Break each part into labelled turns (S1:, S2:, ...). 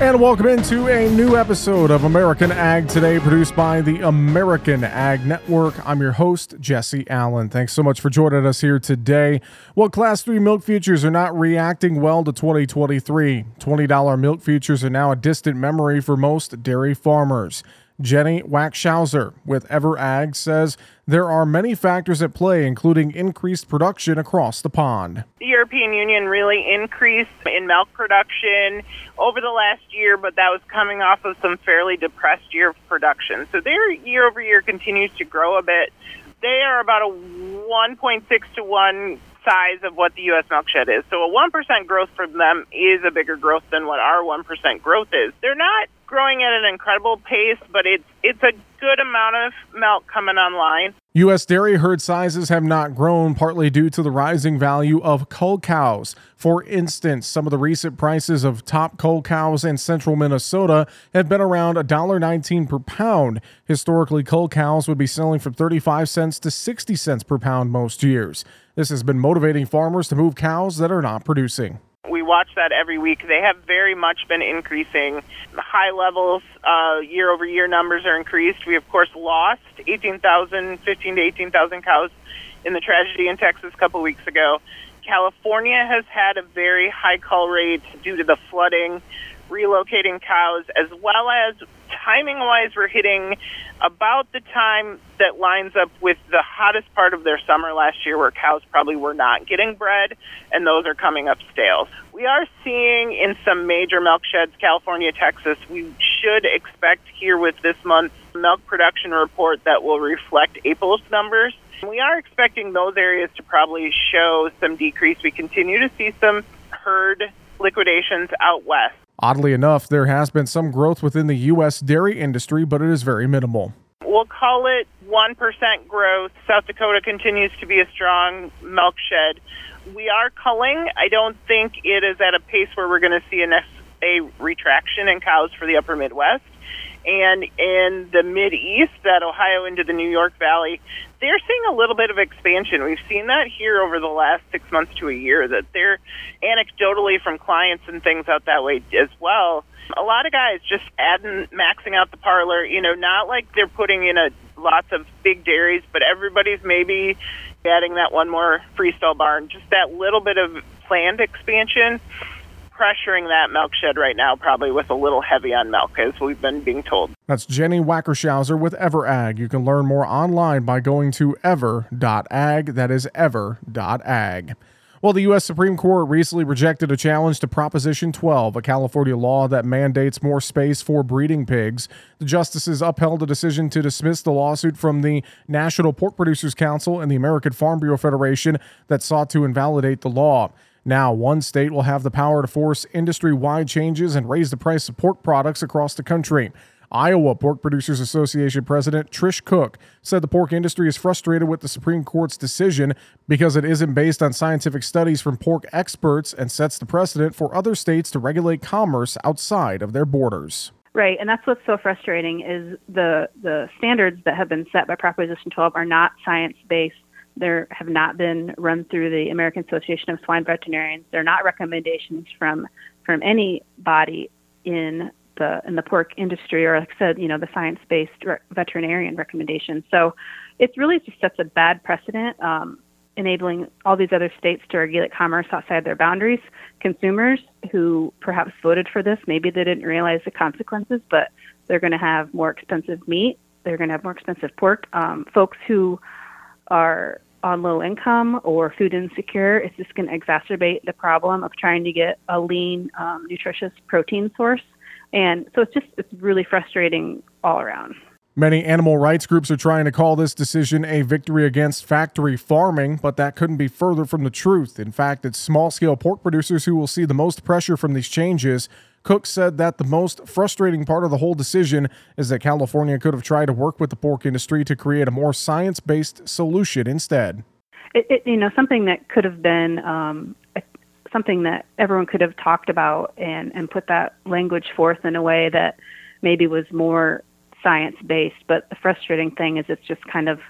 S1: And welcome into a new episode of American Ag Today, produced by the American Ag Network. I'm your host, Jesse Allen. Thanks so much for joining us here today. Well, Class 3 milk futures are not reacting well to 2023. $20 milk futures are now a distant memory for most dairy farmers. Jenny Wackershauser with EverAg says there are many factors at play, including increased production across the pond.
S2: The European Union really increased in milk production over the last year, but that was coming off of some fairly depressed year of production. So their year over year continues to grow a bit. They are about a 1.6 to 1 size of what the U.S. milk shed is. So a 1% growth for them is a bigger growth than what our 1% growth is. They're not growing at an incredible pace, but it's it's a good amount of milk coming online.
S1: U.S. dairy herd sizes have not grown, partly due to the rising value of cull cows. For instance, some of the recent prices of top cull cows in central Minnesota have been around $1.19 per pound. Historically, cull cows would be selling from 35 cents to 60 cents per pound most years. This has been motivating farmers to move cows that are not producing
S2: we watch that every week. They have very much been increasing. The high levels, uh, year over year numbers are increased. We, of course, lost 18,000, 15 to 18,000 cows in the tragedy in Texas a couple weeks ago. California has had a very high cull rate due to the flooding, relocating cows, as well as timing wise, we're hitting about the time that lines up with the hottest part of their summer last year where cows probably were not getting bred and those are coming up stale. We are seeing in some major milk sheds, California, Texas, we should expect here with this month's milk production report that will reflect April's numbers. We are expecting those areas to probably show some decrease. We continue to see some herd liquidations out west.
S1: Oddly enough, there has been some growth within the U.S. dairy industry, but it is very minimal.
S2: We'll call it 1% growth. South Dakota continues to be a strong milk shed. We are culling. I don't think it is at a pace where we're going to see a, a retraction in cows for the upper Midwest. And in the Mid East, that Ohio into the New York Valley, they're seeing a little bit of expansion. We've seen that here over the last six months to a year, that they're anecdotally from clients and things out that way as well. A lot of guys just adding, maxing out the parlor, you know, not like they're putting in a lots of big dairies, but everybody's maybe adding that one more freestall barn, just that little bit of planned expansion pressuring that milk shed right now, probably with a little heavy on milk, as we've been being told.
S1: That's Jenny Wackershauser with EverAg. You can learn more online by going to ever.ag. That is ever.ag. Well, the U.S. Supreme Court recently rejected a challenge to Proposition 12, a California law that mandates more space for breeding pigs. The justices upheld a decision to dismiss the lawsuit from the National Pork Producers Council and the American Farm Bureau Federation that sought to invalidate the law. Now, one state will have the power to force industry wide changes and raise the price of pork products across the country. Iowa Pork Producers Association President Trish Cook said the pork industry is frustrated with the Supreme Court's decision because it isn't based on scientific studies from pork experts and sets the precedent for other states to regulate commerce outside of their borders.
S3: Right, and that's what's so frustrating is the the standards that have been set by Proposition 12 are not science based there have not been run through the American Association of Swine Veterinarians. They're not recommendations from from any body in the in the pork industry, or like I said, you know, the science-based re- veterinarian recommendations. So it's really just sets a bad precedent, um, enabling all these other states to regulate commerce outside their boundaries. Consumers who perhaps voted for this, maybe they didn't realize the consequences, but they're going to have more expensive meat. They're going to have more expensive pork. Um, folks who are on low income or food insecure, it's just going to exacerbate the problem of trying to get a lean, um, nutritious protein source. And so it's just it's really frustrating all around.
S1: Many animal rights groups are trying to call this decision a victory against factory farming, but that couldn't be further from the truth. In fact, it's small scale pork producers who will see the most pressure from these changes. Cook said that the most frustrating part of the whole decision is that California could have tried to work with the pork industry to create a more science based solution instead.
S3: It, it, you know, something that could have been um, something that everyone could have talked about and, and put that language forth in a way that maybe was more science based. But the frustrating thing is it's just kind of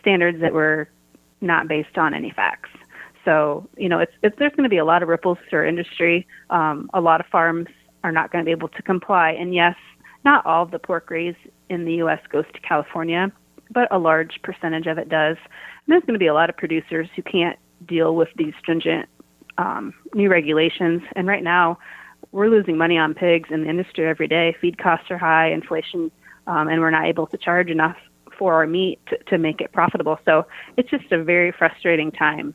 S3: standards that were not based on any facts. So, you know, it's, it's there's going to be a lot of ripples through our industry. Um, a lot of farms are not going to be able to comply. And yes, not all of the pork raised in the U.S. goes to California, but a large percentage of it does. And there's going to be a lot of producers who can't deal with these stringent um, new regulations. And right now, we're losing money on pigs in the industry every day. Feed costs are high, inflation, um, and we're not able to charge enough for our meat to, to make it profitable. So it's just a very frustrating time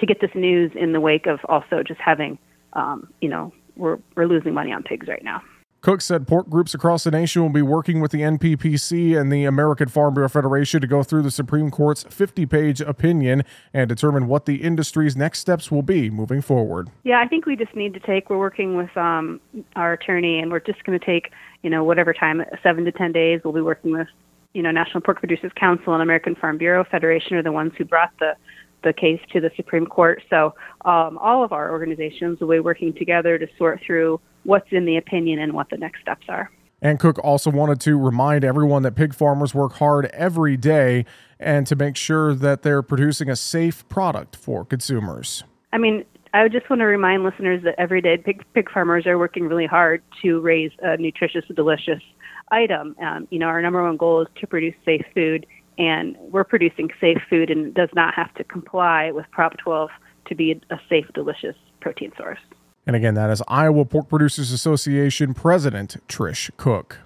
S3: to get this news in the wake of also just having, um, you know, we're, we're losing money on pigs right now.
S1: Cook said pork groups across the nation will be working with the NPPC and the American Farm Bureau Federation to go through the Supreme Court's 50 page opinion and determine what the industry's next steps will be moving forward.
S3: Yeah, I think we just need to take, we're working with um, our attorney, and we're just going to take, you know, whatever time, seven to 10 days, we'll be working with, you know, National Pork Producers Council and American Farm Bureau Federation are the ones who brought the the case to the Supreme Court. So um, all of our organizations will be working together to sort through what's in the opinion and what the next steps are.
S1: And Cook also wanted to remind everyone that pig farmers work hard every day and to make sure that they're producing a safe product for consumers.
S3: I mean, I just want to remind listeners that every day pig, pig farmers are working really hard to raise a nutritious, delicious item. Um, you know, our number one goal is to produce safe food and we're producing safe food and does not have to comply with Prop 12 to be a safe, delicious protein source.
S1: And again, that is Iowa Pork Producers Association President Trish Cook.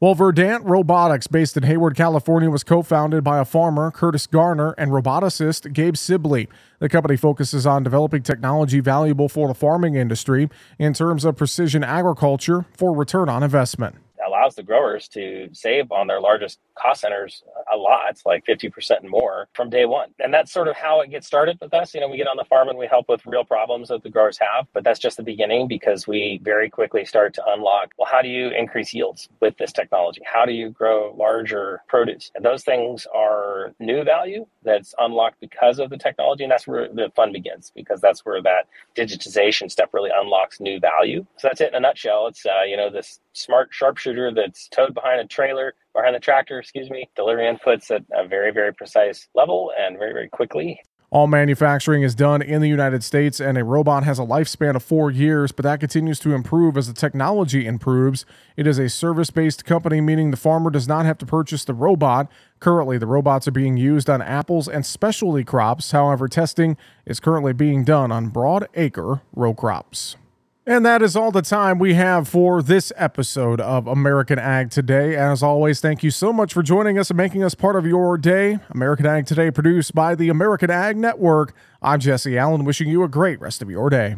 S1: Well, Verdant Robotics, based in Hayward, California, was co founded by a farmer, Curtis Garner, and roboticist Gabe Sibley. The company focuses on developing technology valuable for the farming industry in terms of precision agriculture for return on investment
S4: allows the growers to save on their largest cost centers a lot, like 50% and more from day one. And that's sort of how it gets started with us. You know, we get on the farm and we help with real problems that the growers have, but that's just the beginning because we very quickly start to unlock, well, how do you increase yields with this technology? How do you grow larger produce? And those things are new value that's unlocked because of the technology. And that's where the fun begins because that's where that digitization step really unlocks new value. So that's it in a nutshell. It's, uh, you know, this smart sharpshooter that's towed behind a trailer, behind the tractor, excuse me, delivering inputs at a very, very precise level and very, very quickly.
S1: All manufacturing is done in the United States, and a robot has a lifespan of four years, but that continues to improve as the technology improves. It is a service based company, meaning the farmer does not have to purchase the robot. Currently, the robots are being used on apples and specialty crops. However, testing is currently being done on broad acre row crops. And that is all the time we have for this episode of American Ag Today. As always, thank you so much for joining us and making us part of your day. American Ag Today, produced by the American Ag Network. I'm Jesse Allen, wishing you a great rest of your day.